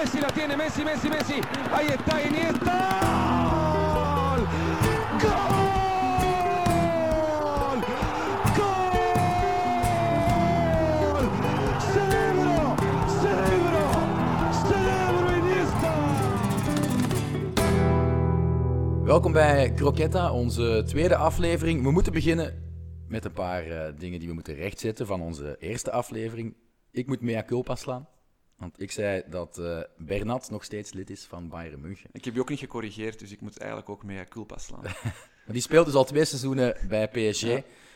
Messi la tiene, Messi, Messi, Messi. Ahí está Iniesta. ¡Gol! ¡Gol! ¡Gol! ¡Cerebro! ¡Cerebro! ¡Cerebro Iniesta! Welkom bij Croquetta, onze tweede aflevering. We moeten beginnen met een paar eh, dingen die we moeten rechtzetten van onze eerste aflevering. Ik moet mea culpa slaan, want ik zei dat eh Bernat nog steeds lid is van Bayern München. Ik heb je ook niet gecorrigeerd, dus ik moet eigenlijk ook mea culpa slaan. Maar die speelt dus al twee seizoenen bij PSG.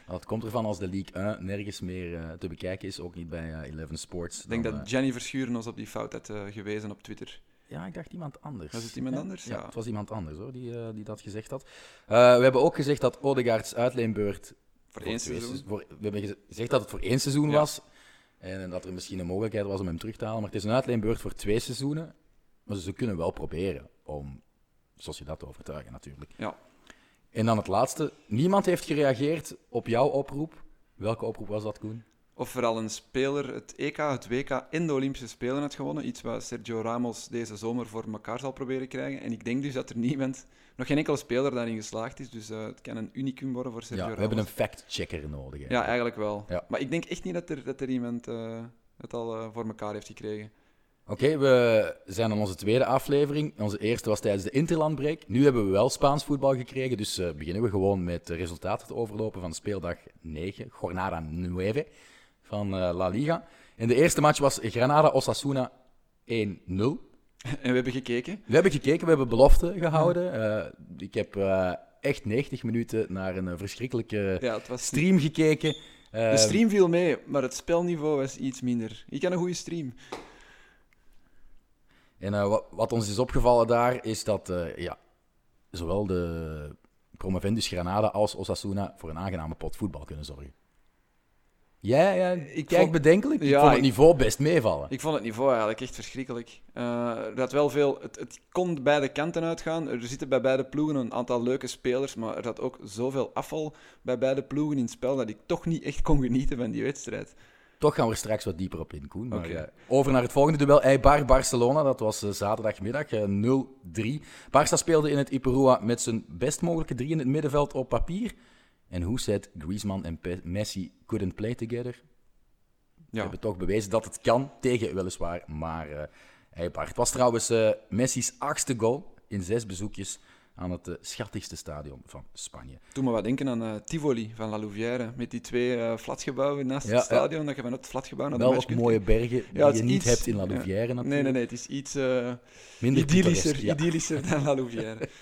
Dat komt ervan als de League 1 nergens meer eh, te bekijken is, ook niet bij eh, Eleven Sports. Ik denk Dan, dat Jenny Verschuren ons op die fout had gewezen op Twitter. Ja, ik dacht iemand anders. Was het iemand anders? Ja, Ja. het was iemand anders hoor, die, die dat gezegd had. We hebben ook gezegd dat Odegaards uitleenbeurt Voor één seizoen. voor- we hebben geze- gezegd dat het voor één seizoen Ja. was. En dat er misschien een mogelijkheid was om hem terug te halen. Maar het is een uitleenbeurt voor twee seizoenen. Maar ze kunnen wel proberen om Sociedad te overtuigen, natuurlijk. Ja. En dan het laatste. Niemand heeft gereageerd op jouw oproep. Welke oproep was dat, Koen? Of vooral een speler het EK, het WK en de Olympische Spelen had gewonnen. Iets wat Sergio Ramos deze zomer voor elkaar zal proberen krijgen. En ik denk dus dat er niemand, nog geen enkele speler daarin geslaagd is. Dus eh, het kan een unicum worden voor Sergio Ja, we Ramos. hebben een fact-checker nodig. Ja, eigenlijk wel. Ja. Maar ik denk echt niet dat er, dat er iemand eh, het al eh, voor elkaar heeft gekregen. Oké, we zijn aan onze tweede aflevering. Onze eerste was tijdens de Interlandbreak. Nu hebben we wel Spaans voetbal gekregen, dus beginnen we gewoon met de resultaten te overlopen van speeldag 9, Jornada 9 van eh, La Liga. En de eerste match was Granada-Osasuna 1-0. En we hebben gekeken. We hebben gekeken, we hebben belofte gehouden. Eh, ik heb eh, echt 90 minuten naar een verschrikkelijke Ja, stream gekeken. De stream viel mee, maar het spelniveau was iets minder. Ik had een goede stream. En wat, wat ons is opgevallen daar is dat ja, zowel de promovendus Granada als Osasuna voor een aangename pot voetbal kunnen zorgen. Ja, ja ik kijk vond- bedenkelijk. Ik Ja, vond het niveau best meevallen. Ik vond het niveau eigenlijk echt verschrikkelijk. Er had wel veel, het, het kon beide kanten uitgaan. Er zitten bij beide ploegen een aantal leuke spelers, maar er had ook zoveel afval bij beide ploegen in het spel dat ik toch niet echt kon genieten van die wedstrijd. Toch gaan we er straks wat dieper op in, Koen. Maar, eh, over naar het volgende duel. Eibar-Barcelona, dat was eh, zaterdagmiddag, eh, 0-3. Barça speelde in het Iperua met zijn best mogelijke drie in het middenveld op papier. En hoe said Griezmann en Pe- Messi couldn't play together? Ja, hebben toch bewezen dat het kan, tegen weliswaar, maar eh Eibar. Het was trouwens eh, Messi's achtste goal in zes bezoekjes aan het eh, schattigste stadion van Spanje. doe me wat denken aan Tivoli van La Louvière, met die twee flatgebouwen naast Ja, het stadion, dat je van het flatgebouw naar de Wel mooie bergen die Ja, je niet iets- hebt in La. Louvière natuurlijk. Nee, nee, nee, het is iets Minder idyllischer, idyllischer dan La Louvière.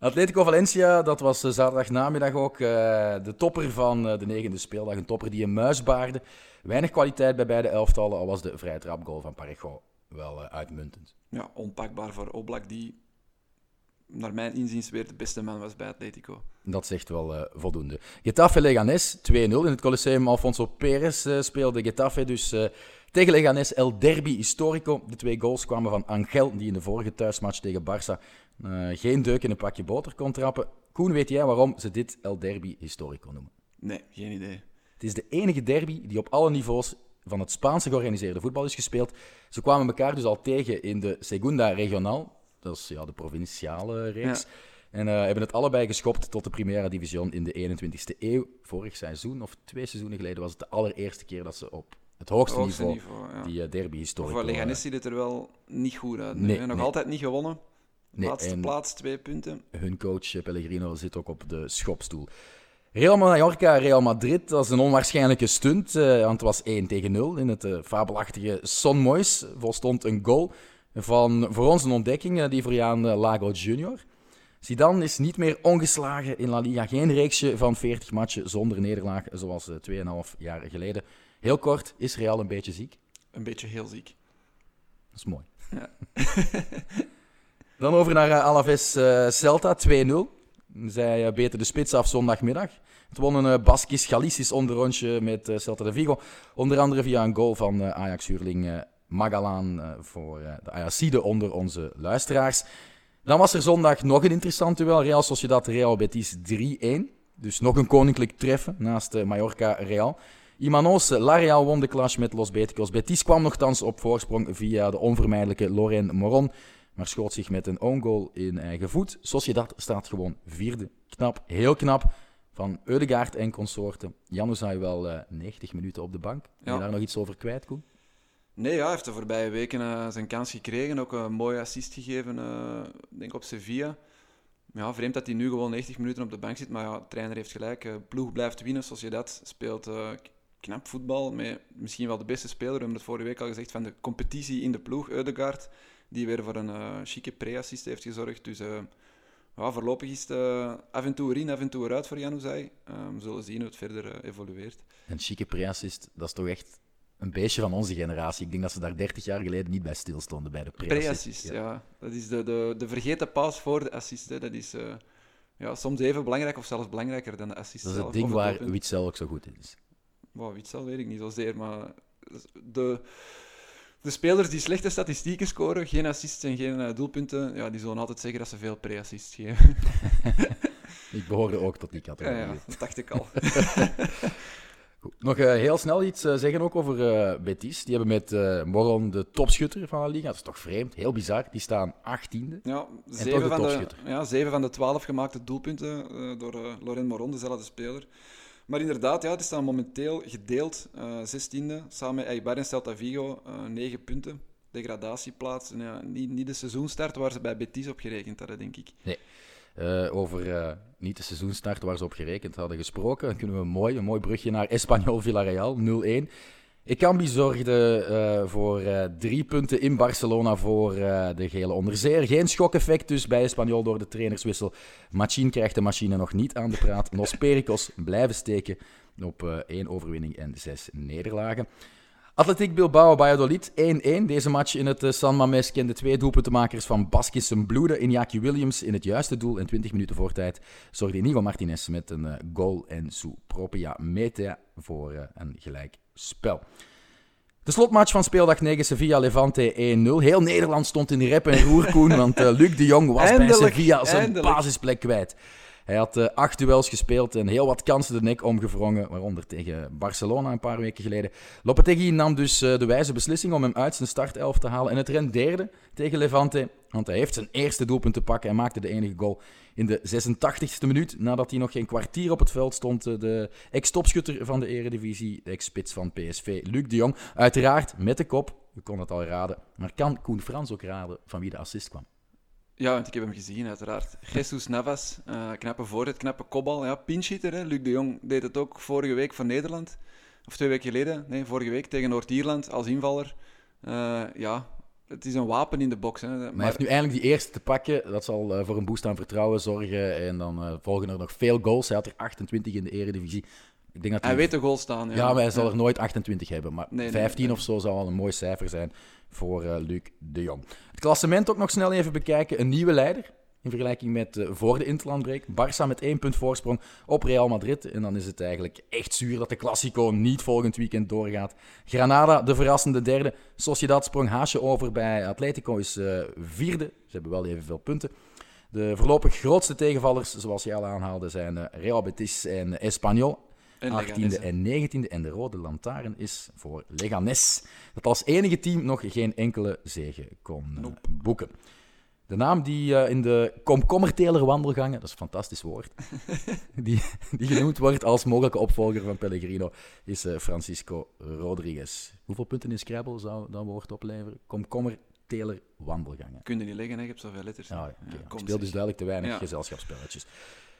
Atletico Valencia, dat was eh, zaterdag namiddag ook eh, de topper van eh, de negende speeldag. Een topper die een muis baarde. Weinig kwaliteit bij beide elftallen, al was de vrije trapgoal van Parejo wel uitmuntend. ja, onpakbaar voor Oblak, die naar mijn inziens weer de beste man was bij Atletico. Dat zegt wel voldoende. Getafe Leganes 2-0 in het Coliseum Alfonso Perez speelde Getafe dus tegen Leganes El Derby Historico. De twee goals kwamen van Angel, die in de vorige thuismatch tegen Barça eh, geen deuk in een pakje boter kon trappen. Koen, weet jij waarom ze dit El Derby Historico noemen? Nee, geen idee. Het is de enige derby die op alle niveaus van het Spaanse georganiseerde voetbal is gespeeld. Ze kwamen elkaar dus al tegen in de Segunda Regional, dat is ja, de provinciale reeks. Ja. En eh, hebben het allebei geschopt tot de Primera Division in de 21ste eeuw. Vorig seizoen, of twee seizoenen geleden, was het de allereerste keer dat ze op het hoogste, Hoogste niveau, niveau, ja. die eh, derby historisch Voor Leganes ziet het er wel niet goed uit. Nee. Nog nee. altijd niet gewonnen. Nee, Laatste plaats, twee punten. hun coach eh, Pellegrino zit ook op de schopstoel. Real Mallorca, Real Madrid, dat is een onwaarschijnlijke stunt. eh, want het was 1 tegen 0. In het eh, fabelachtige Son Mois volstond een goal van voor ons een ontdekking, eh, die eh, Lago Junior. Zidane is niet meer ongeslagen in La Liga. Geen reeksje van 40 matchen zonder nederlaag, zoals eh, 2,5 jaar geleden. Heel kort, is Real een beetje ziek? Een beetje heel ziek. Dat is mooi. Ja. Dan over naar eh, Alaves eh, Celta 2-0. Zij eh, beten de spits af zondagmiddag. Het won een uh, Baskisch Galicisch onderrondje met Celta de Vigo. Onder andere via een goal van Ajax-huurling Magalaan voor de Ajaxide onder onze luisteraars. Dan was er zondag nog een interessant duel. Real Sociedad Real Betis 3-1. Dus nog een koninklijk treffen naast Mallorca Real. Imanos, Lareal won de clash met Los Beticos. Betis kwam nogthans op voorsprong via de onvermijdelijke Lorraine Moron, maar schoot zich met een own goal in eigen voet. Sociedad staat gewoon vierde. Knap, heel knap. Van Eudegaard en consorten. Zei wel eh 90 minuten op de bank. Wil je Ja. daar nog iets over kwijt, Koen? Nee, ja, hij heeft de voorbije weken eh, zijn kans gekregen. Ook een mooie assist gegeven, ik denk op Sevilla. Ja, vreemd dat hij nu gewoon 90 minuten op de bank zit. Maar ja, de trainer heeft gelijk. ploeg blijft winnen. Sociedad speelt knap voetbal. Met misschien wel de beste speler. We hebben het vorige week al gezegd van de competitie in de ploeg. Eudegaard, die weer voor een eh chique pre-assist heeft gezorgd. Dus eh, ja, voorlopig is het eh, af en toe erin, af en toe eruit voor Januzaj. Eh, we zullen zien hoe het verder evolueert. Een chique pre-assist, dat is toch echt een beestje van onze generatie. Ik denk dat ze daar 30 jaar geleden niet bij stilstonden bij de pre-assist. Pre-assist, ja. Dat is de, de, de vergeten paas voor de assist. Hè. Dat is ja, soms even belangrijk of zelfs belangrijker dan de assist Dat is zelf. het ding waar. Witzel ook zo goed in is. Wow, Witzel weet ik niet zozeer, maar de, de spelers die slechte statistieken scoren, geen assists en geen eh, doelpunten, ja, die zullen altijd zeggen dat ze veel pre-assists geven. Ik behoorde ook tot die categorie. ja, dat dacht ik al. Goed. Nog eh, heel snel iets eh, zeggen ook over Betis. Die hebben met Moron de topschutter van de liga. Dat is toch vreemd, heel bizar. Die staan 18e. Ja, zeven, van de, ja, zeven van de twaalf gemaakte doelpunten door Laurent Moron, dezelfde speler. Maar inderdaad, ja, die staan momenteel gedeeld eh 16e, samen met Eibar en Celta Vigo, eh 9 punten. Degradatieplaats. En ja, niet, niet de seizoenstart waar ze bij Betis op gerekend hadden, denk ik. Eh, over niet de seizoenstart waar ze op gerekend hadden gesproken. Dan kunnen we mooi, een mooi brugje naar Espanyol Villarreal 0-1. Ekambi zorgde eh, voor eh, drie punten in Barcelona voor eh, de gele onderzeer. Geen schokeffect dus bij Espanyol door de trainerswissel. Machine krijgt de machine nog niet aan de praat. Los Pericos blijven steken op één overwinning en zes nederlagen. Atletiek Bilbao Valladolid 1-1. Deze match in het San Mamés kende twee doelpuntenmakers van Baskis en bloeden. Iñaki Williams in het juiste doel en 20 minuten voortijd zorgde Inigo Martinez met een goal en Su Propia Metea voor een gelijk spel. De slotmatch van speeldag 9 Sevilla Levante 1-0. Heel Nederland stond in de rep en roer, Koen, want eh, Luc de Jong was bij Sevilla zijn eindelijk. basisplek kwijt. Hij had eh, acht duels gespeeld en heel wat kansen de nek omgevrongen, waaronder tegen Barcelona een paar weken geleden. Lopetegui nam dus eh, de wijze beslissing om hem uit zijn startelf te halen en het rendeerde tegen Levante, want hij heeft zijn eerste doelpunt te pakken en maakte de enige goal in de 86e minuut, nadat hij nog geen kwartier op het veld stond. eh, De ex-topschutter van de eredivisie, de ex-spits van PSV, Luc de Jong, uiteraard met de kop. Je kon het al raden, maar kan Koen Frans ook raden van wie de assist kwam? Ja, want ik heb hem gezien, uiteraard. Jesus Navas, eh, knappe voorzet, knappe kopbal. Ja, pinchhitter, hè. Luc de Jong deed het ook vorige week voor Nederland. Of twee weken geleden, nee, vorige week tegen Noord-Ierland als invaller. Eh, ja, het is een wapen in de box. Hè. Maar hij heeft nu eindelijk die eerste te pakken. Dat zal eh, voor een boost aan vertrouwen zorgen. En dan eh, volgen er nog veel goals. Hij had er 28 in de eredivisie. Ik denk dat Hij weet de goal staan. Ja, Ja, maar hij zal Ja. er nooit 28 hebben. Maar Nee, nee, 15 nee. of zo zal al een mooi cijfer zijn voor eh, Luc de Jong. Het klassement ook nog snel even bekijken. Een nieuwe leider. In vergelijking met eh, voor de interlandbreek. Barça met één punt voorsprong op Real Madrid. En dan is het eigenlijk echt zuur dat de Classico niet volgend weekend doorgaat. Granada, de verrassende derde. Sociedad sprong haasje over bij Atletico, is eh, vierde. Ze hebben wel evenveel punten. De voorlopig grootste tegenvallers, zoals je al aanhaalde, zijn eh, Real Betis en Espanyol. En 18e Leganés, hè. en 19e. En de rode lantaarn is voor Leganes. Dat als enige team nog geen enkele zege kon Nope. boeken. De naam die eh, in de komkommerteler wandelgangen, dat is een fantastisch woord, die, die genoemd wordt als mogelijke opvolger van Pellegrino, is eh, Francisco Rodriguez. Hoeveel punten in Scrabble zou dat woord opleveren? Komkommerteler wandelgangen. Kun je niet leggen, hè? je hebt zoveel letters. Ah, oké. Ja, Ik kom, speel zeg. dus duidelijk te weinig Ja. gezelschapsspelletjes.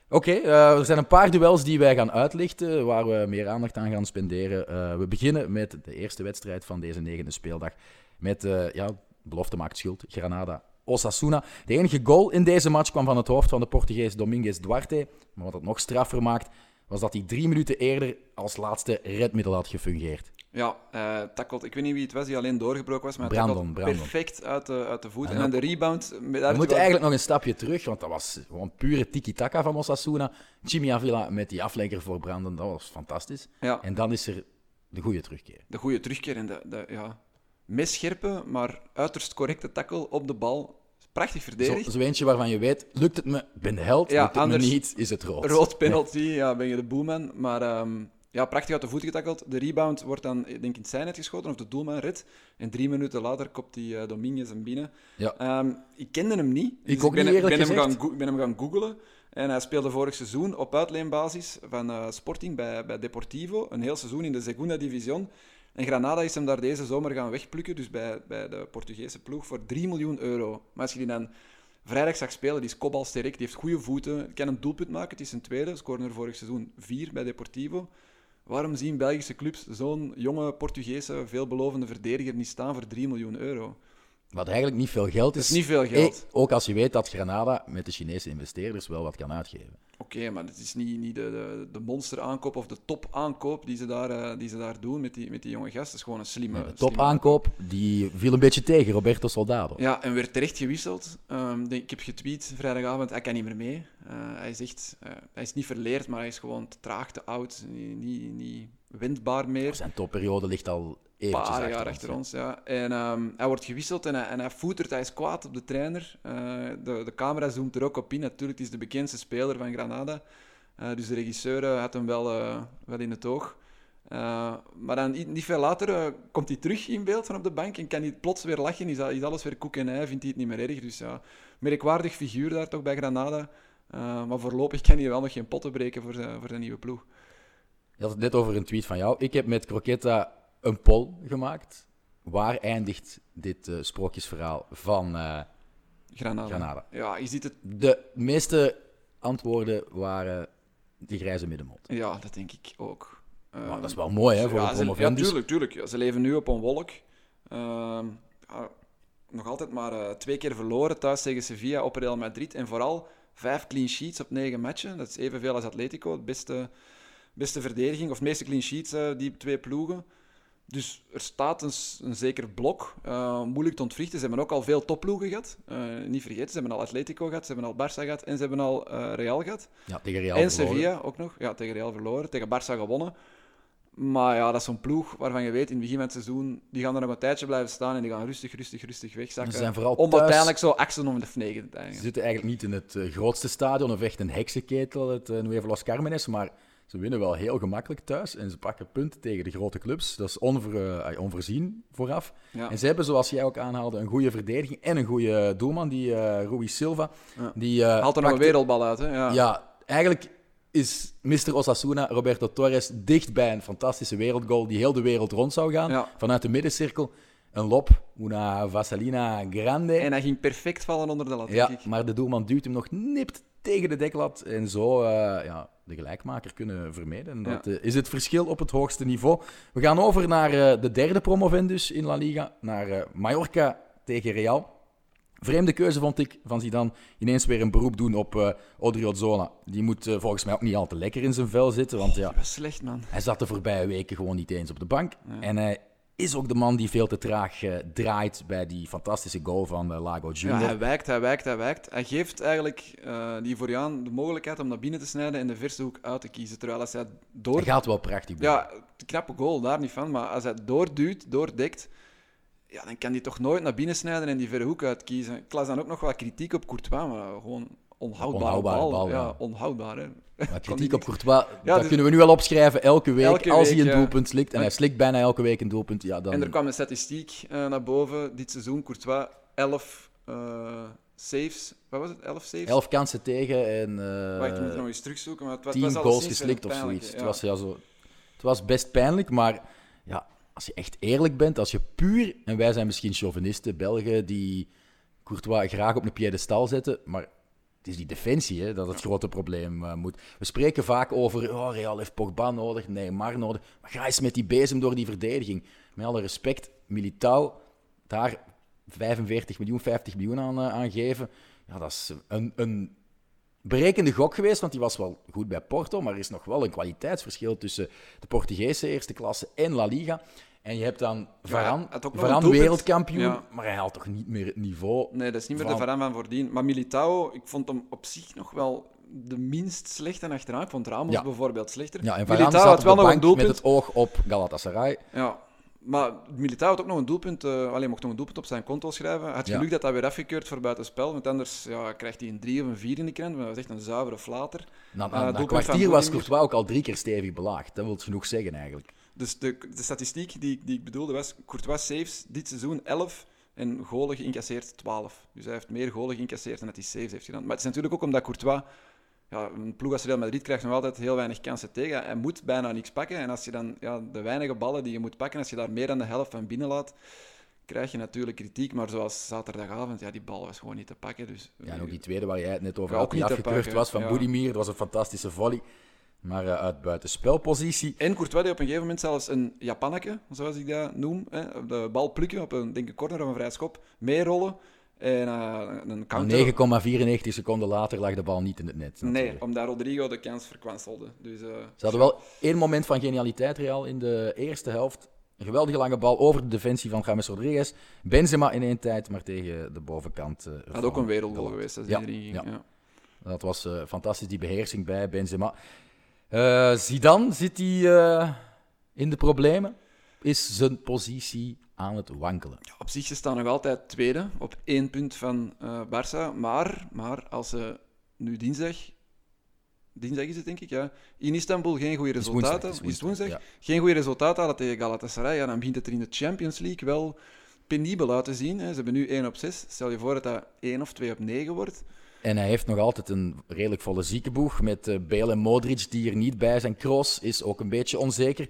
Oké, eh, er zijn een paar duels die wij gaan uitlichten, waar we meer aandacht aan gaan spenderen. We beginnen met de eerste wedstrijd van deze negende speeldag. Met, ja, belofte maakt schuld, Granada. Osasuna. De enige goal in deze match kwam van het hoofd van de Portugees Dominguez Duarte. Maar wat het nog straffer maakt, was dat hij drie minuten eerder als laatste redmiddel had gefungeerd. Ja, tackelt. Ik weet niet wie het was die alleen doorgebroken was, maar Brandon, Brandon. perfect uit de, uit de voet. En de rebound. daar We moeten wel- eigenlijk nog een stapje terug, want dat was gewoon pure tiki-taka van Osasuna. Jimmy Avila met die aflenker voor Brandon, dat was fantastisch. Ja, En dan is er de goede terugkeer. de goede terugkeer en de, de ja, messcherpe, maar uiterst correcte tackle op de bal. Prachtig Zo, verdedigd. zo eentje waarvan je weet, lukt het me, ik ben de held. Ja, lukt het anders- me niet, is het rood. Rood penalty, ja, ben je de boeman. Maar ehm, ja, prachtig uit de voet getakkeld. De rebound wordt dan, ik denk in het zijnet geschoten, of de doelman red. En drie minuten later kopt die uh, Dominguez hem binnen. Ja. Ehm, ik kende hem niet. Ik ook ben, niet, eerlijk ben hem gaan, ik ben hem gaan googlen. En hij speelde vorig seizoen op uitleenbasis van eh, Sporting bij, bij Deportivo. Een heel seizoen in de Segunda Division. En Granada is hem daar deze zomer gaan wegplukken, dus bij, bij de Portugese ploeg, voor 3 miljoen euro. Maar als je die dan vrijdag zag spelen, die is kopbalsterk, die heeft goede voeten, kan een doelpunt maken, het is een tweede, scoorde er vorig seizoen 4 bij Deportivo. Waarom zien Belgische clubs zo'n jonge Portugese, veelbelovende verdediger niet staan voor 3 miljoen euro? Wat eigenlijk niet veel geld is. Dat is niet veel geld. Eh, ook als je weet dat Granada met de Chinese investeerders wel wat kan uitgeven. Oké, maar het is niet, niet de, de, de monsteraankoop of de topaankoop die, ze daar, eh, die ze daar doen met die, met die jonge gasten. Het is gewoon een slimme... Topaankoop die viel een beetje tegen, Roberto Soldado. Ja, en werd terecht gewisseld. Ehm, denk- ik heb getweet vrijdagavond, hij kan niet meer mee. Eh, hij, is echt, hij is niet verleerd, maar hij is gewoon te traag, te oud, niet, niet, niet wendbaar meer. Zijn topperiode ligt al eventjes paar achter jaar ons, achter ons, ja. En ehm, hij wordt gewisseld en hij, en hij voetert, hij is kwaad op de trainer. Eh, de, de camera zoomt er ook op in. Natuurlijk, het is de bekendste speler van Granada. Eh, dus de regisseur eh, had hem wel, wel in het oog. Maar dan niet, veel later komt hij terug in beeld van op de bank en kan hij plots weer lachen. Is, is alles weer koek en ei, vindt hij het niet meer erg. Dus ja, merkwaardig figuur daar toch bij Granada. Maar voorlopig kan hij wel nog geen potten breken voor zijn, voor zijn nieuwe ploeg. Je had het net over een tweet van jou. Ik heb met Croquetta een poll gemaakt. Waar eindigt dit eh, sprookjesverhaal van eh, Granada. Granada? Ja, je ziet het. De meeste antwoorden waren de grijze middenmond. Ja, dat denk ik ook. Ehm, dat is wel mooi hè, voor ja, de ze-. Ja, tuurlijk, tuurlijk. Ja, ze leven nu op een wolk. Ehm, ja, nog altijd maar eh, twee keer verloren thuis tegen Sevilla op Real Madrid. En vooral vijf clean sheets op negen matchen. Dat is evenveel als Atletico. Het beste, beste verdediging, of meeste clean sheets, die twee ploegen. Dus er staat een, zeker blok. eh, moeilijk te ontwrichten. Ze hebben ook al veel topploegen gehad. Eh, niet vergeten, ze hebben al Atletico gehad, ze hebben al Barça gehad en ze hebben al eh, Real gehad. Ja, tegen Real En verloren. Sevilla ook nog. Ja, tegen Real verloren. Tegen Barça gewonnen. Maar ja, dat is zo'n ploeg waarvan je weet in het begin van het seizoen, die gaan er nog een tijdje blijven staan en die gaan rustig, rustig, rustig wegzakken. Ze zijn vooral om thuis- uiteindelijk zo axen om de negen te Ze eindigen. zitten eigenlijk niet in het grootste stadion of echt een heksenketel, het Nuevo Los Carmenes, maar ze winnen wel heel gemakkelijk thuis en ze pakken punten tegen de grote clubs. Dat is onver, eh, onvoorzien vooraf. Ja. En ze hebben, zoals jij ook aanhaalde, een goede verdediging en een goede doelman, die eh Rui Silva. Ja. Die, eh, Haalt er nog een wereldbal uit, hè? Ja. Ja, eigenlijk is Mr. Osasuna, Roberto Torres, dicht bij een fantastische wereldgoal die heel de wereld rond zou gaan. Vanuit de middencirkel. Een lop, una vaselina grande. En hij ging perfect vallen onder de lat, Ja, ik. maar de doelman duwt hem nog nipt tegen de deklat. En zo ja, de gelijkmaker kunnen vermijden. En dat Ja. eh, is het verschil op het hoogste niveau. We gaan over naar eh, de derde promovendus in La Liga. Naar eh, Mallorca tegen Real. Vreemde keuze vond ik van Zidane. Ineens weer een beroep doen op eh Odriozola. Die moet volgens mij ook niet al te lekker in zijn vel zitten. Want ja, Dat was slecht, man. hij zat de voorbije weken gewoon niet eens op de bank. Ja. En hij is ook de man die veel te traag eh, draait bij die fantastische goal van eh, Lago Junior. Ja, hij wijkt, hij wijkt, hij wijkt. Hij geeft eigenlijk eh, die Ivoriaan de mogelijkheid om naar binnen te snijden en de verste hoek uit te kiezen. Terwijl als hij door... Hij gaat wel prachtig. Ja, knappe goal, daar niet van. Maar als hij doorduwt, doordekt, ja, dan kan hij toch nooit naar binnen snijden en die verre hoek uitkiezen. Ik las dan ook nog wat kritiek op Courtois, maar gewoon onhoudbare, Onhoudbare bal. bal, ja, onhoudbaar, hè. Maar kritiek op Courtois, dat dus- kunnen we nu wel opschrijven elke week. Elke als week, hij een doelpunt slikt, en En- hij slikt bijna elke week een doelpunt, ja, dan... En er kwam een statistiek eh, naar boven dit seizoen. Courtois, 11 eh, saves. Wat was het? 11 saves? Elf kansen tegen en eh, Wacht, ik moet nog eens terugzoeken. Maar het, wa- het tien was goals alleszins geslikt of zoiets. Het, was, ja, zo, het was best pijnlijk, maar ja, als je echt eerlijk bent, als je puur... En wij zijn misschien chauvinisten, Belgen, die Courtois graag op een piedestal zetten, maar... Het is die defensie hè, dat het grote probleem eh, moet. We spreken vaak over, oh, Real heeft Pogba nodig, Neymar nodig. Maar ga eens met die bezem door die verdediging. Met alle respect, Militao, daar 45 miljoen, 50 miljoen aan, aan geven. Ja, dat is een, een berekende gok geweest, want die was wel goed bij Porto, maar er is nog wel een kwaliteitsverschil tussen de Portugese eerste klasse en La Liga. En je hebt dan doelpunt. wereldkampioen, Ja. maar hij haalt toch niet meer het niveau. Nee, dat is niet meer Van- de Varane van voordien. Maar Militao, ik vond hem op zich nog wel de minst slechte achteraan. Ik vond Ramos Ja. bijvoorbeeld slechter. Ja, en Varane Militao had wel nog een bank met doelpunt. het oog op Galatasaray. Ja, Maar Militao had ook nog een doelpunt, eh alleen mocht nog een doelpunt op zijn konto schrijven. Had geluk dat dat weer afgekeurd voor buitenspel, want anders ja, krijgt hij een 3 of een 4 in de krant. Maar dat was echt een zuivere flater. Na, Eh, na doelpunt kwartier was. Courtois ook al drie keer stevig belaagd. Dat wil genoeg zeggen eigenlijk. Dus de, de statistiek die, ik- die ik bedoelde was Courtois saves dit seizoen 11 en golen geïncasseerd 12. Dus hij heeft meer golen geïncasseerd dan dat hij saves heeft gedaan. Maar het is natuurlijk ook omdat Courtois, ja, een ploeg als Real Madrid krijgt nog altijd heel weinig kansen tegen. Hij moet bijna niks pakken. En als je dan ja, de weinige ballen die je moet pakken, als je daar meer dan de helft van binnen laat, krijg je natuurlijk kritiek. Maar zoals zaterdagavond, ja, die bal was gewoon niet te pakken. Dus, Ja, en ook die tweede waar jij het net over Ja, had, die afgekeurd was van ja. Dat was een fantastische volley. Maar eh, uit buitenspelpositie. En Courtois die op een gegeven moment zelfs een Japanneke, zoals ik dat noem, hè, de bal plukken op een, denk ik, corner of een vrij schop, meerollen en eh, een counter. Maar 9,94 seconden later lag de bal niet in het net. Nee, omdat Rodrigo de kans verkwanselde. Dus, eh, Ze hadden wel één moment van genialiteit, Real, in de eerste helft. Een geweldige lange bal over de defensie van James Rodriguez. Benzema in één tijd, maar tegen de bovenkant. eh, had ook een wereldgoal geweest als Ja, ja. Ja. Dat was fantastisch, die beheersing bij Benzema. Eh Zidane, zit hij eh, in de problemen? Is zijn positie aan het wankelen? Op zich, ze staan nog altijd tweede, op één punt van eh Barça. Maar, maar als ze nu dinsdag... Dinsdag is het, denk ik, ja. In Istanbul geen goede Het is woensdag, resultaten. is woensdag, woensdag? ja. Geen goede resultaten hadden tegen Galatasaray. Ja, dan begint het er in de Champions League wel penibel uit te zien. Hè. Ze hebben nu 1 op 6. Stel je voor dat dat 1 of 2 op 9 wordt. En hij heeft nog altijd een redelijk volle ziekenboeg met eh, Bale en Modric die er niet bij zijn. Kroos is ook een beetje onzeker.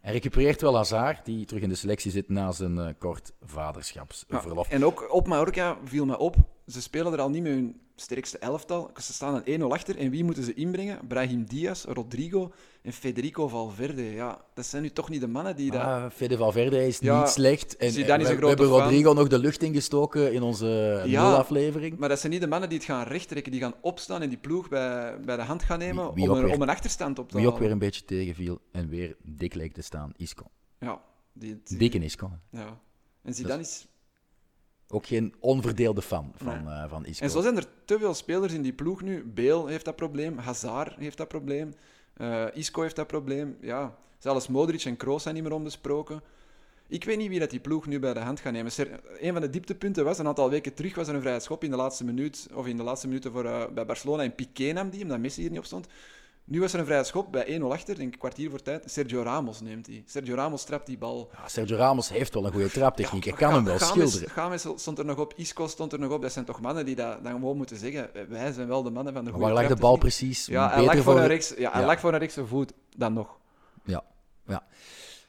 Hij recupereert wel Hazard, die terug in de selectie zit na zijn eh, kort vaderschapsverlof. en ook op Mallorca viel me op. Ze spelen er al niet met hun sterkste elftal. Ze staan een 1-0 achter. En wie moeten ze inbrengen? Brahim Diaz, Rodrigo en Federico Valverde. Ja, dat zijn nu toch niet de mannen die dat... Ah, Fede Valverde is Ja, niet slecht. En, is we, we hebben fan. Rodrigo nog de lucht ingestoken in onze Ja, nulaflevering. Maar dat zijn niet de mannen die het gaan rechttrekken, die gaan opstaan en die ploeg bij, bij de hand gaan nemen Wie- wie om, een, weer- om een achterstand op te Wie ook halen. weer een beetje tegenviel en weer dik leek te staan, Isco. Ja, die, die- Dikke Isco. ja. En Zidane is... Ook geen onverdeelde fan van, Nee. eh, van Isco. En zo zijn er te veel spelers in die ploeg nu. Bale heeft dat probleem, Hazard heeft dat probleem, eh, Isco heeft dat probleem. Ja, zelfs Modric en Kroos zijn niet meer onbesproken. Ik weet niet wie dat die ploeg nu bij de hand gaat nemen. Een van de dieptepunten was, een aantal weken terug, was er een vrije schop in de laatste minuut, of in de laatste minuten voor, eh, bij Barcelona. En Piqué nam die, omdat Messi hier niet op stond. Nu was er een vrije schop bij 1-0 achter, denk ik, kwartier voor tijd. Sergio Ramos neemt die. Sergio Ramos trapt die bal. Ja, Sergio Ramos heeft wel een goede traptechniek. Hij Ja, kan Ga- hem wel Games- schilderen. Games stond er nog op, Isco stond er nog op. Dat zijn toch mannen die dat, dan gewoon moeten zeggen. Wij zijn wel de mannen van de goede waar lag de bal precies? Ja, hij lag voor, voor- een rechts, ja, hij Ja. lag voor een rechtse voet, dan nog. Ja, ja.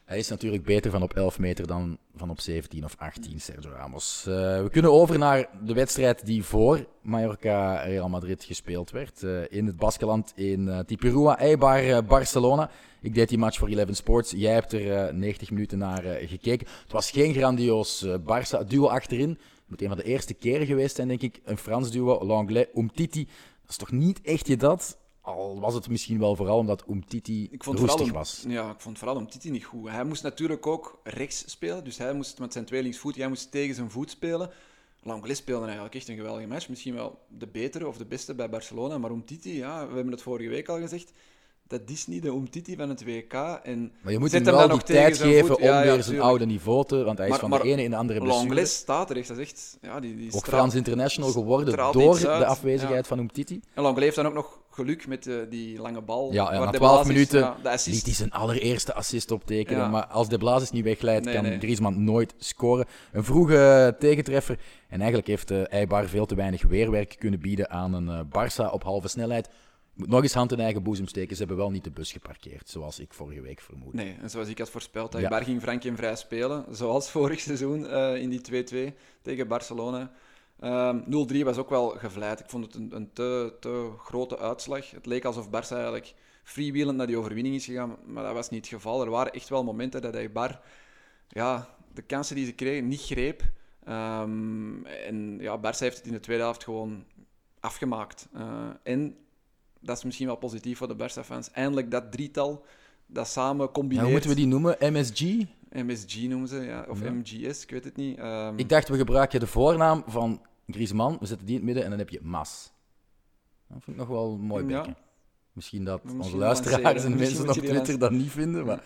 Hij is natuurlijk beter van op 11 meter dan van op 17 of 18, Sergio Ramos. Eh, we kunnen over naar de wedstrijd die voor Mallorca-Real Madrid gespeeld werd. eh, in het Baskeland in eh Tipurua, Eibar, Barcelona. Ik deed die match voor Eleven Sports. Jij hebt er eh, 90 minuten naar gekeken. Het was geen grandioos Barça-duo achterin. Het moet een van de eerste keren geweest zijn, denk ik. Een Frans duo, Langlais, Umtiti. Dat is toch niet echt je dat? Al was het misschien wel vooral omdat Umtiti Ik vond roestig was. ja, ik vond vooral om Titi niet goed. Hij moest natuurlijk ook rechts spelen, dus hij moest met zijn tweelingsvoet, hij moest tegen zijn voet spelen. Langlais speelde eigenlijk echt een geweldige match. Misschien wel de betere of de beste bij Barcelona. Maar Umtiti, ja, we hebben het vorige week al gezegd, dat is niet de Umtiti van het WK. En Maar je moet hem wel dan die tijd geven om Ja, ja, weer zijn oude niveau te... Want hij is Maar- van maar de ene in de andere blessure. Langlais staat er echt. Dat is echt... Ja, die, die Ook Frans international geworden door de afwezigheid Ja. van Umtiti. En Langlais heeft dan ook nog geluk met eh, die lange bal. Ja, en waar na De 12 Blazis- minuten ja, de assist. liet hij zijn allereerste assist optekenen. Ja. Maar als de Blazis niet wegglijdt, Nee, kan nee. Griezmann nooit scoren. Een vroege tegentreffer. En eigenlijk heeft eh Eibar veel te weinig weerwerk kunnen bieden aan een eh, Barça op halve snelheid. Moet nog eens hand in eigen boezem steken. Ze hebben wel niet de bus geparkeerd, zoals ik vorige week vermoedde. Nee, en zoals ik had voorspeld, dat Ja. Bar ging Frank in vrij spelen. Zoals vorig seizoen eh, in die 2-2 tegen Barcelona. Ehm 0-3 was ook wel gevleid. Ik vond het een, een te, te grote uitslag. Het leek alsof Barça eigenlijk freewheelend naar die overwinning is gegaan, maar dat was niet het geval. Er waren echt wel momenten dat hij Bar ja, de kansen die ze kregen niet greep. Ehm, en ja, Barça heeft het in de tweede helft gewoon afgemaakt. Eh, en dat is misschien wel positief voor de Barça-fans. Eindelijk dat drietal dat samen Ja, combineert. hoe moeten we die noemen? MSG? MSG noemen ze, ja. of Ja. MGS, ik weet het niet. Ehm, Ik dacht, we gebruiken de voornaam van Griezmann. We zetten die in het midden en dan heb je Mas. Dat vind ik nog wel een mooi Ja. bekken. Misschien dat Misschien onze luisteraars en mensen op Twitter dat niet vinden, maar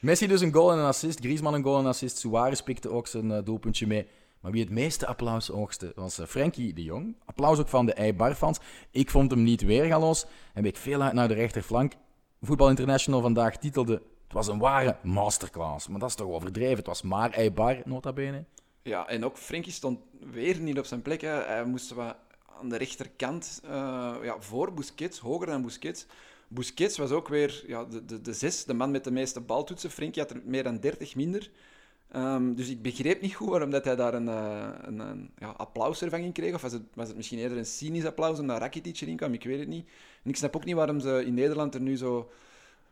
Messi dus een goal en een assist. Griezmann een goal en een assist. Suarez pikte ook zijn eh, doelpuntje mee. Maar wie het meeste applaus oogste was uh, Frenkie de Jong. Applaus ook van de Eibar-fans. Ik vond hem niet weergaloos. En week veel uit naar de rechterflank. Voetbal International vandaag titelde... Het was een ware masterclass. Maar dat is toch overdreven. Het was maar Eibar, nota bene. Ja, en ook Frenkie stond weer niet op zijn plek. Hij moest wat aan de rechterkant, uh, ja, voor Busquets, hoger dan Busquets. Busquets was ook weer ja, de, de, de zes, de man met de meeste baltoetsen. Frenkie had er meer dan 30 minder. Um, dus ik begreep niet goed waarom dat hij daar een, uh, een, een ja, kreeg. Of was het, was het misschien eerder een cynisch applaus omdat Rakitic erin kwam? Ik weet het niet. En ik snap ook niet waarom ze in Nederland er nu zo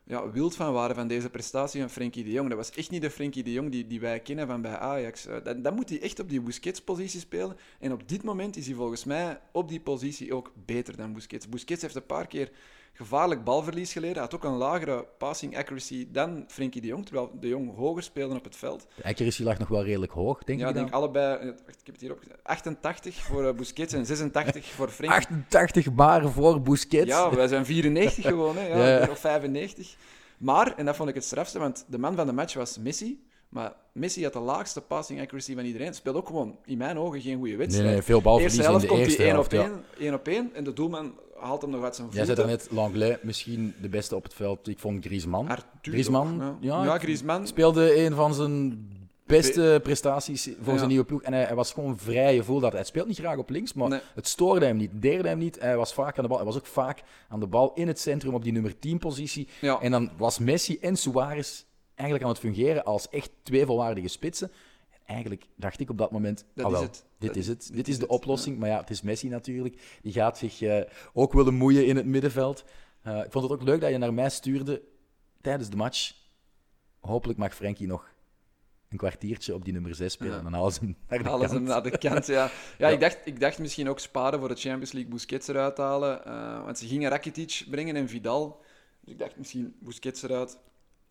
ja, wild van waren van deze prestatie van Frenkie de Jong. Dat was echt niet de Frenkie de Jong die, die wij kennen van bij Ajax. Uh, dan, dan, moet hij echt op die Busquets-positie spelen. En op dit moment is hij volgens mij op die positie ook beter dan Busquets. Busquets heeft een paar keer gevaarlijk balverlies geleden. Hij had ook een lagere passing accuracy dan Frenkie de Jong, terwijl de Jong hoger speelde op het veld. De accuracy lag nog wel redelijk hoog, denk ja, ik Ja, ik denk allebei... Ik heb het hier op 88 voor uh, Busquets en 86 voor Frenkie. 88 bar voor Busquets? Ja, wij zijn 94 gewoon, hè. Ja, ja. of 95. Maar, en dat vond ik het strafste, want de man van de match was Messi. Maar Messi had de laagste passing accuracy van iedereen. Speelde ook gewoon, in mijn ogen, geen goede wedstrijd. Nee, nee veel balverlies eerste helft in de komt eerste hij helft. ja. op één. En de doelman haalt hem nog uit zijn Jij voeten. zei net Langlais, misschien de beste op het veld. Ik vond Griezmann. Arthur Griezmann, ook, ja, ja, Griezmann. speelde een van zijn beste prestaties voor Ja. zijn nieuwe ploeg. En hij, hij was gewoon vrij. Je voelde dat hij speelt niet graag op links, maar Nee. het stoorde hem niet, deerde hem niet. Hij was vaak aan de bal. Hij was ook vaak aan de bal in het centrum op die nummer 10 positie. Ja. En dan was Messi en Suarez eigenlijk aan het fungeren als echt twee volwaardige spitsen. En eigenlijk dacht ik op dat moment, Dat ah, is het. dit Dat- is het. Dit, dit is is de oplossing. Maar ja, het is Messi natuurlijk. Die gaat zich eh, ook willen moeien in het middenveld. Eh, ik vond het ook leuk dat je naar mij stuurde tijdens de match. Hopelijk mag Frenkie nog een kwartiertje op die nummer 6 spelen. Ja. En dan halen ze hem naar de Halen kant. ze hem naar de kant, ja. Ja, Ja. Ik, dacht, ik dacht misschien ook sparen voor de Champions League Busquets eruit halen. eh, want ze gingen Rakitic brengen en Vidal. Dus ik dacht misschien Busquets eruit.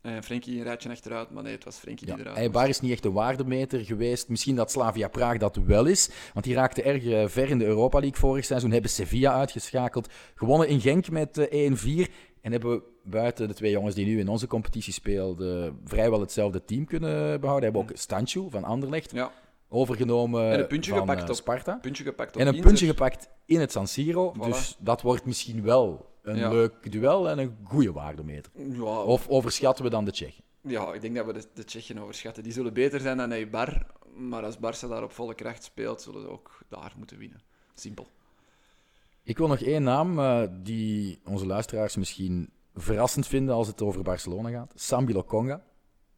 En Frenkie een rijtje achteruit. Maar nee, het was Frenkie Ja, die eruit Eibar is niet echt een waardemeter geweest. Misschien dat Slavia Praag dat wel is. Want die raakte erg eh, ver in de Europa League vorig seizoen. Hebben Sevilla uitgeschakeld. Gewonnen in Genk met eh, 1-4. En hebben buiten de twee jongens die nu in onze competitie speelden... vrijwel hetzelfde team kunnen behouden. Hebben ook Stanchu van Anderlecht Ja, overgenomen En een puntje van gepakt eh, op- Sparta. puntje gepakt op En een Inter. puntje gepakt in het San Siro. Voilà. Dus dat wordt misschien wel een Ja. leuk duel en een goede waardemeter. Ja, Of overschatten we dan de Tsjechen? ja, ik denk dat we de, de Tsjechen overschatten. Die zullen beter zijn dan Eibar. Maar als Barça daar op volle kracht speelt, zullen ze ook daar moeten winnen. Simpel. Ik wil nog één naam eh, die onze luisteraars misschien verrassend vinden als het over Barcelona gaat. Sambi Lokonga.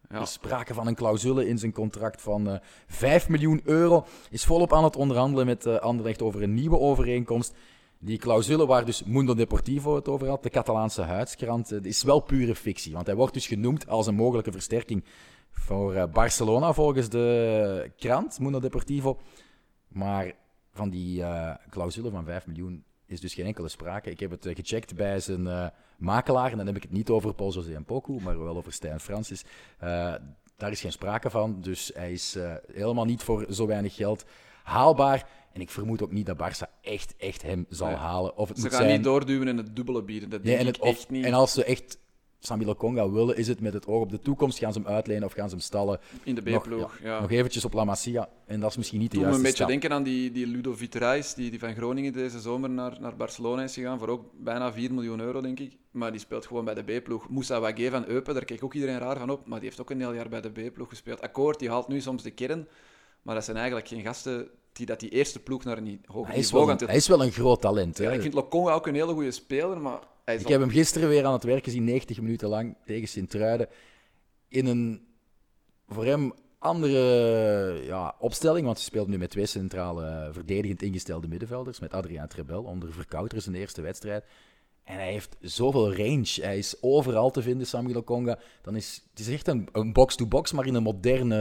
Ja. Er is sprake van een clausule in zijn contract van eh 5 miljoen euro. Is volop aan het onderhandelen met eh Anderlecht over een nieuwe overeenkomst. Die clausule waar dus Mundo Deportivo het over had, de Catalaanse huidskrant, eh, is wel pure fictie. Want hij wordt dus genoemd als een mogelijke versterking voor eh, Barcelona volgens de krant, Mundo Deportivo. Maar van die eh, clausule van 5 miljoen is dus geen enkele sprake. Ik heb het gecheckt bij zijn makelaar. En dan heb ik het niet over Paul José en Poku, maar wel over Stijn Francis. Daar is geen sprake van. Dus hij is helemaal niet voor zo weinig geld haalbaar. En ik vermoed ook niet dat Barça echt, echt hem zal Nee. halen. Of het Ze moet gaan zijn... niet doorduwen en het dubbele bieden. Dat Nee, denk en, ik het, of- echt niet en als ze echt Sambi Lokonga willen, is het met het oog op de toekomst. Gaan ze hem uitlenen of gaan ze hem stallen? in de B-ploeg. ja, ja. nog eventjes op La Masia. En dat is misschien niet de Toen me een juiste beetje stap. denken aan die, die Ludo Vitrais, die, die van Groningen deze zomer naar, naar Barcelona is gegaan, voor ook bijna 4 miljoen euro, denk ik. Maar die speelt gewoon bij de B-ploeg. Moussa Wagé van Eupen, daar keek ook iedereen raar van op, maar die heeft ook een heel jaar bij de B-ploeg gespeeld. Akkoord, die haalt nu soms de kern, maar dat zijn eigenlijk geen gasten die dat die eerste ploeg naar een hoger Hij niveau gaan hij is wel een groot talent. Ja, hè. ik vind Lokonga ook een hele goede speler, maar hij is Ik al- heb hem gisteren weer aan het werk gezien, 90 minuten lang tegen Sint-Truiden. In een voor hem andere ja, opstelling, want hij speelt nu met twee centrale eh, verdedigend ingestelde middenvelders. Met Adriaan Trebel onder Verkouter zijn eerste wedstrijd. En hij heeft zoveel range. Hij is overal te vinden, Samuel Konga. Dan is, het is echt een, een box-to-box, maar in een moderne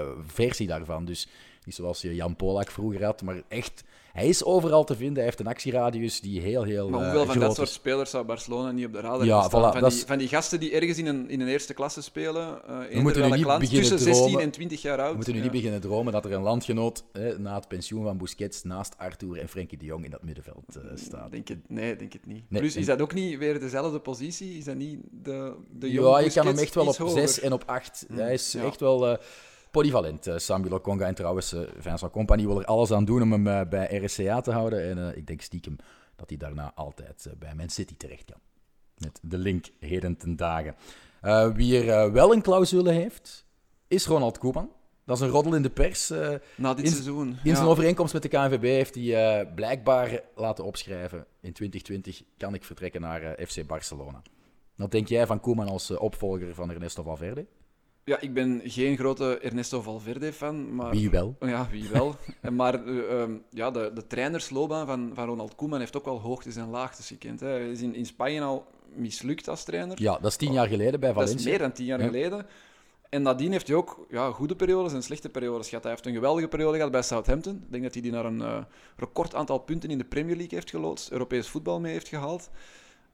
eh, versie daarvan. Dus Niet zoals je Jan Polak vroeger had, maar echt, hij is overal te vinden. Hij heeft een actieradius die heel, heel Maar eh, hoeveel van dat soort is. spelers zou Barcelona niet op de radar Ja, hebben staan? voilà, van, die, is- van die gasten die ergens in een, in een eerste klasse spelen, eh moeten eender nu niet land, beginnen tussen 16 dromen. en 20 jaar oud. We moeten nu Ja. niet beginnen dromen dat er een landgenoot na het pensioen van Busquets naast Arthur en Frenkie de Jong in dat middenveld eh, staat. Denk het, nee, denk het niet. Nee, Plus, is dat ook niet weer dezelfde positie? Is dat niet de, de Ja, jonge je kan hem echt wel op iets hoger? 6 en op 8. Hij is ja. echt wel polyvalent, eh Sambi Lokonga. En trouwens, eh Vincent Compagnie wil er alles aan doen om hem eh, bij RSCA te houden. En ik denk stiekem dat hij daarna altijd bij Man City terecht kan. Met de link heden ten dagen. Wie er wel een clausule heeft, is Ronald Koeman. Dat is een roddel in de pers. eh, Na dit in- seizoen. in zijn overeenkomst met de KNVB heeft hij blijkbaar laten opschrijven. In 2020 kan ik vertrekken naar FC Barcelona. Wat denk jij van Koeman als opvolger van Ernesto Valverde? Ja, ik ben geen grote Ernesto Valverde-fan, maar... Wie wel? Ja, wie wel. En maar eh, ehm, ja, de, de trainersloopbaan van, van Ronald Koeman heeft ook wel hoogtes en laagtes gekend. Hè. Hij is in, in Spanje al mislukt als trainer. Ja, dat is tien jaar geleden bij Dat is Valencia. meer dan tien jaar Ja. geleden. En nadien heeft hij ook ja, goede periodes en slechte periodes gehad. Hij heeft een geweldige periode gehad bij Southampton. Ik denk dat hij die naar een eh, record aantal punten in de Premier League heeft geloodst. Europees voetbal mee heeft gehaald.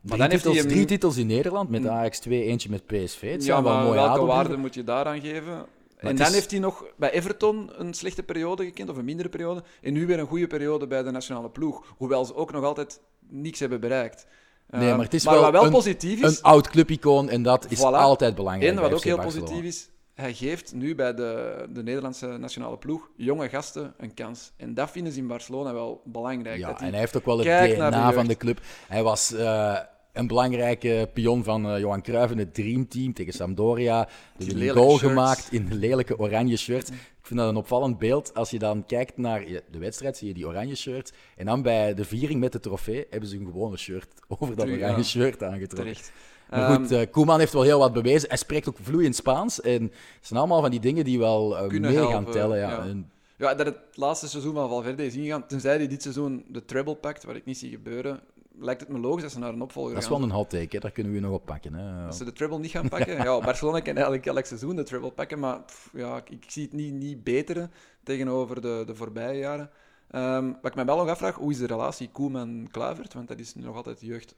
Maar Drie, dan heeft hij hem- drie titels in Nederland, met Ajax 2, eentje met PSV. Het Ja, zijn wel maar mooie welke waarde moet je daaraan geven? En dan is- heeft hij nog bij Everton een slechte periode gekend, of een mindere periode. En nu weer een goede periode bij de nationale ploeg. Hoewel ze ook nog altijd niks hebben bereikt. Nee, Eh, maar het is maar wel wel een- positief is, Een oud clubicoon en dat is Voilà. altijd belangrijk. en wat ook heel Barcelona. positief is, hij geeft nu bij de, de Nederlandse nationale ploeg jonge gasten een kans. En dat vinden ze in Barcelona wel belangrijk. Ja, dat en hij heeft ook wel het DNA van de club. Hij was eh, een belangrijke pion van eh, Johan Cruijff in het dreamteam tegen Sampdoria. Die een goal shirts. gemaakt in een lelijke oranje shirt. Ik vind dat een opvallend beeld. Als je dan kijkt naar de wedstrijd, zie je die oranje shirt. En dan bij de viering met de trofee hebben ze een gewone shirt over dat oranje ja. shirt aangetrokken. terecht. Maar goed, Ehm, eh, Koeman heeft wel heel wat bewezen. Hij spreekt ook vloeiend Spaans. En het zijn allemaal van die dingen die wel Kunnen mee gaan tellen. Ja. ja. En Ja, dat het laatste seizoen van Valverde is ingegaan, tenzij hij dit seizoen de treble pakt, wat ik niet zie gebeuren, lijkt het me logisch dat ze naar een opvolger dat is gaan. wel een hot take, hè. daar kunnen we nog op pakken. Hè. Als ze de treble niet gaan pakken. Ja, Barcelona kan eigenlijk elk seizoen de treble pakken, maar pff, ja, ik, ik zie het niet, niet beteren tegenover de, de voorbije jaren. Ehm, wat ik me wel nog afvraag, hoe is de relatie Koeman-Kluivert? Want dat is nog altijd jeugd,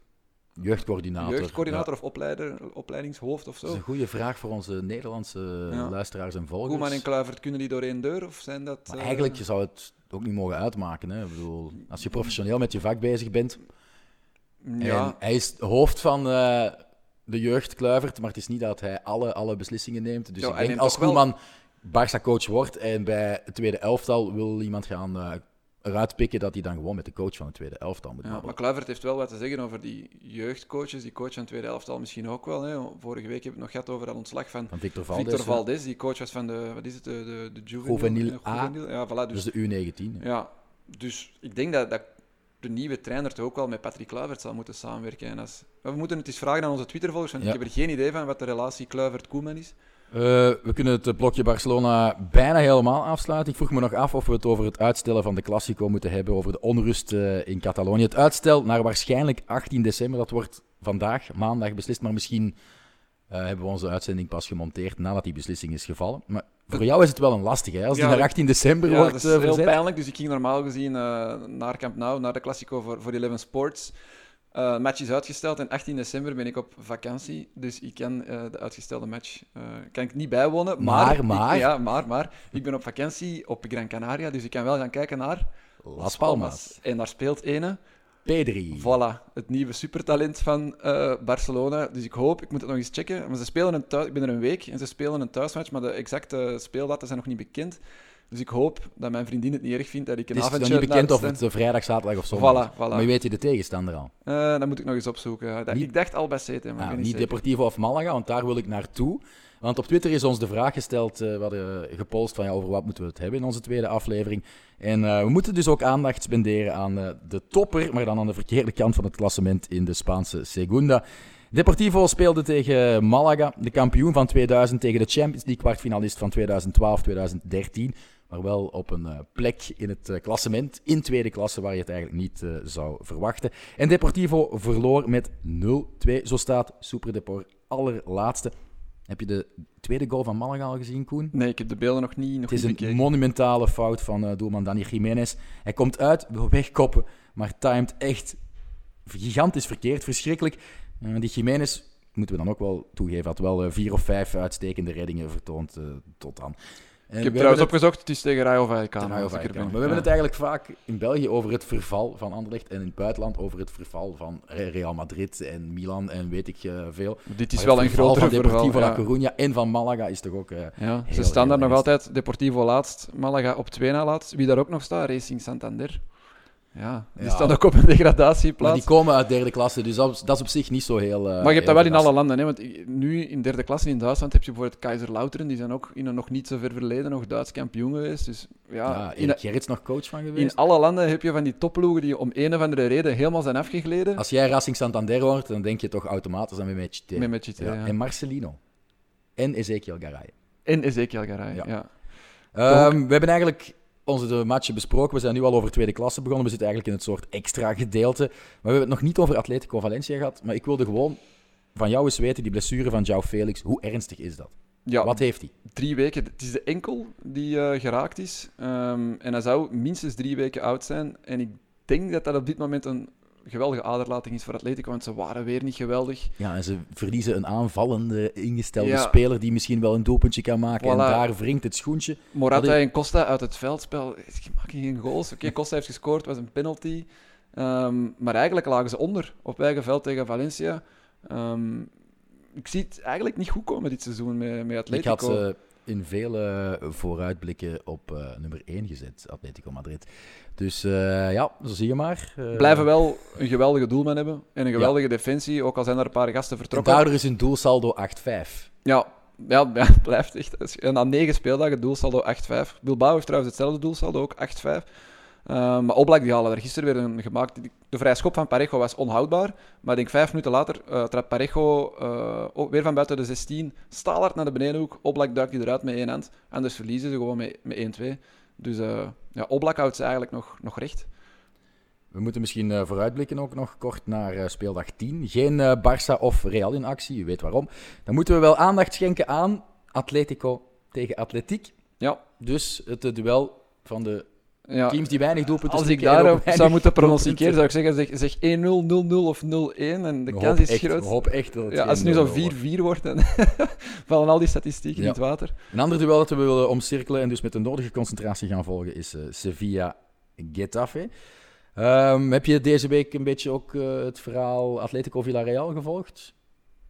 Jeugdcoördinator. jeugdcoördinator Ja. of opleider, opleidingshoofd of Dat is zo. een goede vraag voor onze Nederlandse Ja. luisteraars en volgers. Koeman en Kluivert, kunnen die door één deur? Of zijn dat... Maar eh, eigenlijk zou het ook niet mogen uitmaken. Hè. Ik bedoel, als je professioneel met je vak bezig bent. Ja, En hij is hoofd van eh, de jeugd Kluivert, maar het is niet dat hij alle, alle beslissingen neemt. Dus Ja, ik denk als toch wel- Koeman Barça-coach wordt en bij het tweede elftal wil iemand gaan eh, eruit pikken, dat hij dan gewoon met de coach van het tweede elftal moet Ja, maar Kluivert heeft wel wat te zeggen over die jeugdcoaches. Die coach van het tweede elftal misschien ook wel. Hè. Vorige week hebben we het nog gehad over dat ontslag van Van Victor Valdes. Victor. Valdes. Die coach was van de, wat is het, de, de, de Juvenil eh, A. Ja, voilà, Dus dus, de U19. hè. ja, dus ik denk dat, dat de nieuwe trainer toch ook wel met Patrick Kluivert zal moeten samenwerken. En als, we moeten het eens vragen aan onze Twittervolgers, want Ja. ik heb er geen idee van wat de relatie Kluivert-Koeman is. Eh, we kunnen het eh, blokje Barcelona bijna helemaal afsluiten. Ik vroeg me nog af of we het over het uitstellen van de Classico moeten hebben, over de onrust eh, in Catalonië. Het uitstel naar waarschijnlijk 18 december, dat wordt vandaag, maandag, beslist. Maar misschien eh, hebben we onze uitzending pas gemonteerd nadat die beslissing is gevallen. Maar voor jou is het wel een lastige, hè? als die Ja, naar dat- 18 december Ja, wordt dat eh, is heel verzet. pijnlijk. Dus ik ging normaal gezien eh, naar Camp Nou, naar de Classico voor, voor Eleven Sports. Eh match is uitgesteld en 18 december ben ik op vakantie. Dus ik kan eh, de uitgestelde match eh, kan ik niet bijwonen. Maar, ik- maar? ja, maar, maar. Ik ben op vakantie op Gran Canaria, dus ik kan wel gaan kijken naar Las Palmas. En daar speelt ene. P3. Voilà, het nieuwe supertalent van eh, Barcelona. Dus ik hoop, ik moet het nog eens checken. Maar ze spelen een thuis, ik ben er een week en ze spelen een thuismatch, maar de exacte speeldata zijn nog niet bekend. Dus ik hoop dat mijn vriendin het niet erg vindt dat ik een Het is nog avondje niet bekend of het eh, vrijdag, zaterdag of zondag. Voilà, voilà. Maar weet je de tegenstander al. Eh, dan moet ik nog eens opzoeken. Dat- Niet- Ik dacht Albacete, maar Ja, ik ben niet niet. Deportivo of Malaga, want daar wil ik naartoe. Want op Twitter is ons de vraag gesteld, eh we hadden gepost van ja, over wat moeten we het hebben in onze tweede aflevering. En eh, we moeten dus ook aandacht spenderen aan eh, de topper, maar dan aan de verkeerde kant van het klassement in de Spaanse Segunda. Deportivo speelde tegen Malaga, de kampioen van 2000, tegen de Champions League kwartfinalist van 2012-2013. Maar wel op een plek in het klassement, in tweede klasse, waar je het eigenlijk niet zou verwachten. En Deportivo verloor met 0-2. Zo staat Super Depor allerlaatste. Heb je de tweede goal van Malaga al gezien, Koen? Nee, ik heb de beelden nog niet, nog Het is niet een monumentale fout van eh, doelman Dani Jiménez. Hij komt uit, wil wegkoppen, maar timed echt gigantisch verkeerd, verschrikkelijk. Eh, die Jiménez, moeten we dan ook wel toegeven, had wel eh, vier of vijf uitstekende reddingen vertoond tot dan. En Ik heb we trouwens hebben opgezocht, het is tegen Rayo Vallecano. het, Rayo Vallecano. Maar we hebben het eigenlijk vaak in België over het verval van Anderlecht en in het buitenland over het verval van Real Madrid en Milan en weet ik eh, veel. Dit is Maar wel het een verval grotere van Deportivo verhaal. La ja. Coruña en van Malaga is toch ook... eh, Ja, Heel, ze staan daar nog altijd. Deportivo laatst, Malaga op 2 na laatst. Wie daar ook nog staat, Racing Santander. Ja, die Ja. staan ook op een maar degradatieplaats. die komen uit derde klasse, dus dat, dat is op zich niet zo heel... eh, Maar je hebt dat wel in alle landen. Hè? Want nu in derde klasse in Duitsland heb je bijvoorbeeld Kaiserslautern. Die zijn ook in een nog niet zo ver verleden nog Duits kampioen geweest. Dus ja, Ja, in, Erik Gerrits nog coach van in geweest. alle landen heb je van die topploegen die om een of andere reden helemaal zijn afgegleden. Als jij Racing Santander hoort, dan denk je toch automatisch aan Mehmet Met Mechite, ja. ja. En Marcelino. En Ezekiel Garay. En Ezekiel Garay. Ja. Ja. Ehm, we hebben eigenlijk onze matchen besproken. We zijn nu al over tweede klasse begonnen. We zitten eigenlijk in het soort extra gedeelte. Maar we hebben het nog niet over Atletico Valencia gehad. Maar ik wilde gewoon van jou eens weten, die blessure van João Felix, hoe ernstig is dat? Ja, Wat heeft hij? drie weken. Het is de enkel die eh, geraakt is. Ehm, en hij zou minstens drie weken oud zijn. En ik denk dat dat op dit moment een geweldige aderlating is voor Atletico, want ze waren weer niet geweldig. Ja, en ze verliezen een aanvallende, ingestelde Ja. speler die misschien wel een doelpuntje kan maken. En daar wringt het schoentje. Morata en Costa uit het veldspel, ze maken geen goals. Oké, Costa heeft gescoord, was een penalty. Ehm, maar eigenlijk lagen ze onder op eigen veld tegen Valencia. Ehm, ik zie het eigenlijk niet goed komen dit seizoen met, met Atletico. Ik had ze in vele vooruitblikken op eh, nummer 1 gezet, Atletico Madrid. Dus eh, ja, zo zie je maar. Eh, Blijven wel een geweldige doelman hebben en een geweldige defensie, ook al zijn er een paar gasten En vertrokken. daardoor is hun doelsaldo 8-5. Ja, ja, ja, blijft echt. En na negen speeldagen doelsaldo 8-5. Bilbao heeft trouwens hetzelfde doelsaldo, ook 8-5. Uh, maar Oblak die halen er gisteren weer een gemaakt. De vrije schop van Parejo was onhoudbaar. Maar ik denk vijf minuten later uh, trapt Parejo uh, ook weer van buiten de 16. Staalhard naar de benedenhoek. Oblak duikt hij eruit met één hand. Anders verliezen ze gewoon met, met 1-2. Dus ja, Oblak houdt ze eigenlijk nog, nog recht. We moeten misschien vooruitblikken ook nog kort naar speeldag 10. Geen Barça of Real in actie, u weet waarom. Dan moeten we wel aandacht schenken aan Atletico tegen Atletiek. Ja. Dus het duel van de ja. teams die weinig doelpunten Als ik daarop zou moeten pronosticeren, zou ik zeggen zeg, zeg 1-0, 0-0 of 0-1. En de we kans is echt, groot. We hopen echt dat het ja, als het nu zo 4-4 wordt, dan vallen al die statistieken ja. in het water. Een ander duel dat we willen omcirkelen en dus met de nodige concentratie gaan volgen is uh, Sevilla-Getafe. Um, heb je deze week een beetje ook uh, het verhaal Atletico Villarreal gevolgd?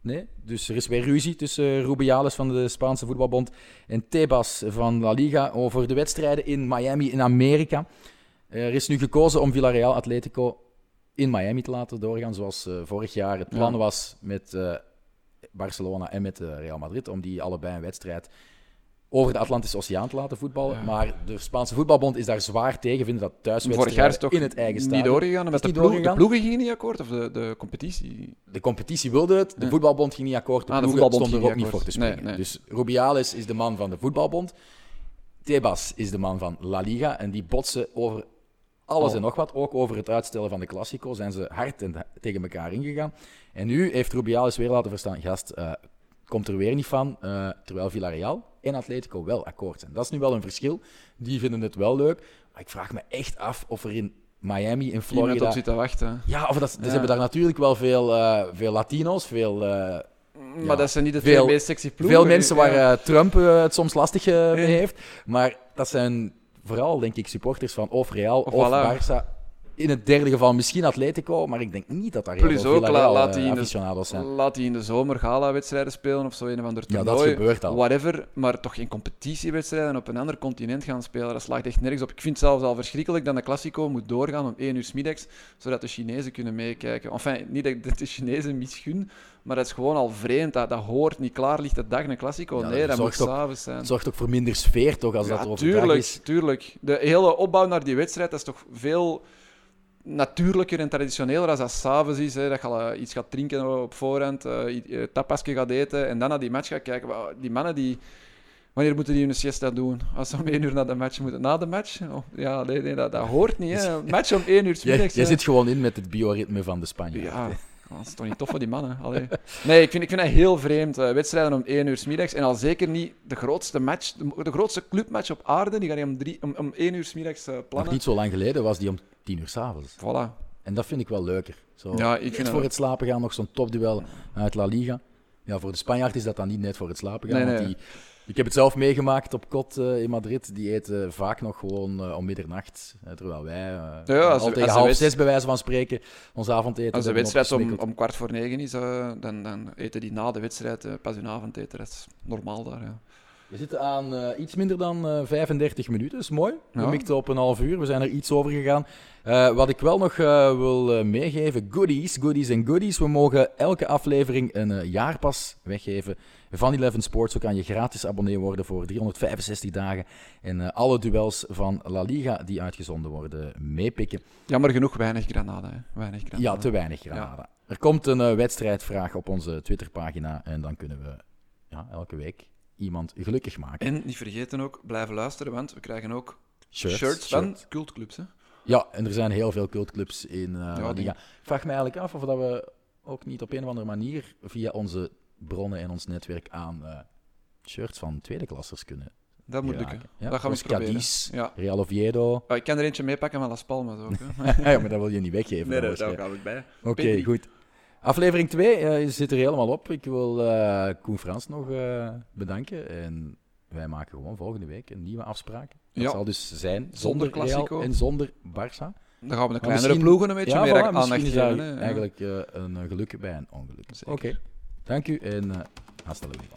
Nee? Dus er is weer ruzie tussen uh, Rubiales van de Spaanse voetbalbond en Tebas van La Liga over de wedstrijden in Miami in Amerika. Er is nu gekozen om Villarreal Atletico in Miami te laten doorgaan, zoals uh, vorig jaar het plan was met uh, Barcelona en met Real Madrid, om die allebei een wedstrijd over de Atlantische Oceaan te laten voetballen. Ja. Maar de Spaanse voetbalbond is daar zwaar tegen, vinden dat thuiswedstrijden toch in het eigen stadion. niet doorgegaan. Met de, niet ploeg, doorgegaan. de ploegen gingen niet akkoord, of de, de competitie? De competitie wilde het, de Ja. voetbalbond ging niet akkoord, de Ah, ploegen voetbalbond stonden er ook niet niet voor te springen. Nee, nee. Dus Rubiales is de man van de voetbalbond, Tebas is de man van La Liga, en die botsen over alles Oh. en nog wat. Ook over het uitstellen van de Classico zijn ze hard en tegen elkaar ingegaan. En nu heeft Rubiales weer laten verstaan, gast, eh, komt er weer niet van, eh, terwijl Villarreal en Atletico wel akkoord zijn. Dat is nu wel een verschil. Die vinden het wel leuk. Maar ik vraag me echt af of er in Miami, in Iemand Florida... op zit te wachten. Ja, of dat, ze Ja. hebben daar natuurlijk wel veel, eh, veel Latino's, veel, eh, Maar Ja. dat zijn niet de Veel- meest sexy ploegen. veel mensen waar eh, Trump het soms lastig mee heeft. Maar dat zijn vooral, denk ik, supporters van of Real Of of, voilà. Barça. In het derde geval misschien Atletico, maar ik denk niet dat daar heel Plus veel ook, la- laat eh, die in de- zijn. Laat hij in de zomer gala-wedstrijden spelen of zo, een of ander Ja, toernooi. dat gebeurt al. Whatever, maar toch geen competitiewedstrijden op een ander continent gaan spelen. Dat slaagt echt nergens op. Ik vind het zelfs al verschrikkelijk dat de Classico moet doorgaan om 1 uur 's middags, zodat de Chinezen kunnen meekijken. Enfin, niet dat ik de Chinezen misgun, maar dat is gewoon al vreemd. Dat, dat hoort niet klaar ligt de dag een Classico. Ja, nee, dat moet s'avonds zijn. Het zorgt ook voor minder sfeer, toch, als Ja, dat overdag tuurlijk, is. tuurlijk. De hele opbouw naar die wedstrijd dat is toch veel natuurlijker en traditioneler als dat s'avonds is. Hè, dat je al, eh, iets gaat drinken op voorhand, eh, i- eh, tapasje gaat eten en dan naar die match gaat kijken. Die mannen die... Wanneer moeten die hun siesta doen? Als ze om één uur naar de match moeten. Na de match? Oh, ja, nee, nee dat, dat hoort niet. Hè. Match om één uur Jij, middags. jij hè. zit gewoon in met het bioritme van de Spanjaarden. Ja, Dat is toch niet tof voor die mannen? Allee. Nee, ik vind, ik vind dat heel vreemd. eh, wedstrijden om één uur 's middags. En al zeker niet de grootste match, de, de grootste clubmatch op aarde. Die ga je om, drie, om, om één uur 's middags Nog plannen. niet zo lang geleden was die om tien uur s'avonds. Voilà. En dat vind ik wel leuker. Zo, Ja, ik net voor het slapen gaan nog zo'n topduel uit La Liga. Ja, voor de Spanjaard is dat dan niet net voor het slapen gaan. Nee, want nee. Die, ik heb het zelf meegemaakt op kot eh, in Madrid. Die eten vaak nog gewoon eh, om middernacht. eh, terwijl wij Ja, als- al tegen half zes bij wijze van spreken ons avondeten Als de wedstrijd om, om kwart voor negen is, dan, dan eten die na de wedstrijd pas hun avondeten. Dat is normaal daar, ja. We zitten aan eh, iets minder dan eh 35 minuten. Dat is mooi. We Ja. mikten op een half uur. We zijn er iets over gegaan. Eh, wat ik wel nog eh, wil eh, meegeven: goodies, goodies en goodies. We mogen elke aflevering een eh, jaarpas weggeven van Eleven Sports. Zo kan je gratis abonnee worden voor 365 dagen. En eh, alle duels van La Liga die uitgezonden worden meepikken. Jammer genoeg weinig Granada. Hè. Weinig Granada. Ja, te weinig Granada. Er komt een eh, wedstrijdvraag op onze Twitterpagina. En dan kunnen we ja, elke week iemand gelukkig maken. En niet vergeten ook, blijven luisteren, want we krijgen ook Shirts, shirts, van cultclubs. Hè. Ja, en er zijn heel veel cultclubs in eh La die-. Ik vraag me eigenlijk af of dat we ook niet op een of andere manier via onze bronnen en ons netwerk aan eh, shirts van tweede klassers kunnen Dat moet lukken. Ja, dat gaan we zoals eens proberen. Cadiz, Ja. Real Oviedo. Ah, ik kan er eentje meepakken van Las Palmas ook. Hè. ja, maar dat wil je niet weggeven. dan waarschijnlijk. gaan we bij. Oké, goed. Aflevering 2 zit er helemaal op. Ik wil eh Koen Frans nog eh, bedanken. En wij maken gewoon volgende week een nieuwe afspraak. Dat Ja. zal dus zijn Zonder Classico. en zonder Barça. Dan gaan we de Maar kleinere ploegen een beetje ja, meer voilà, aandacht geven. hè. Eigenlijk eh, een eh, geluk bij een ongeluk. Oké, dank u en eh hasta luego.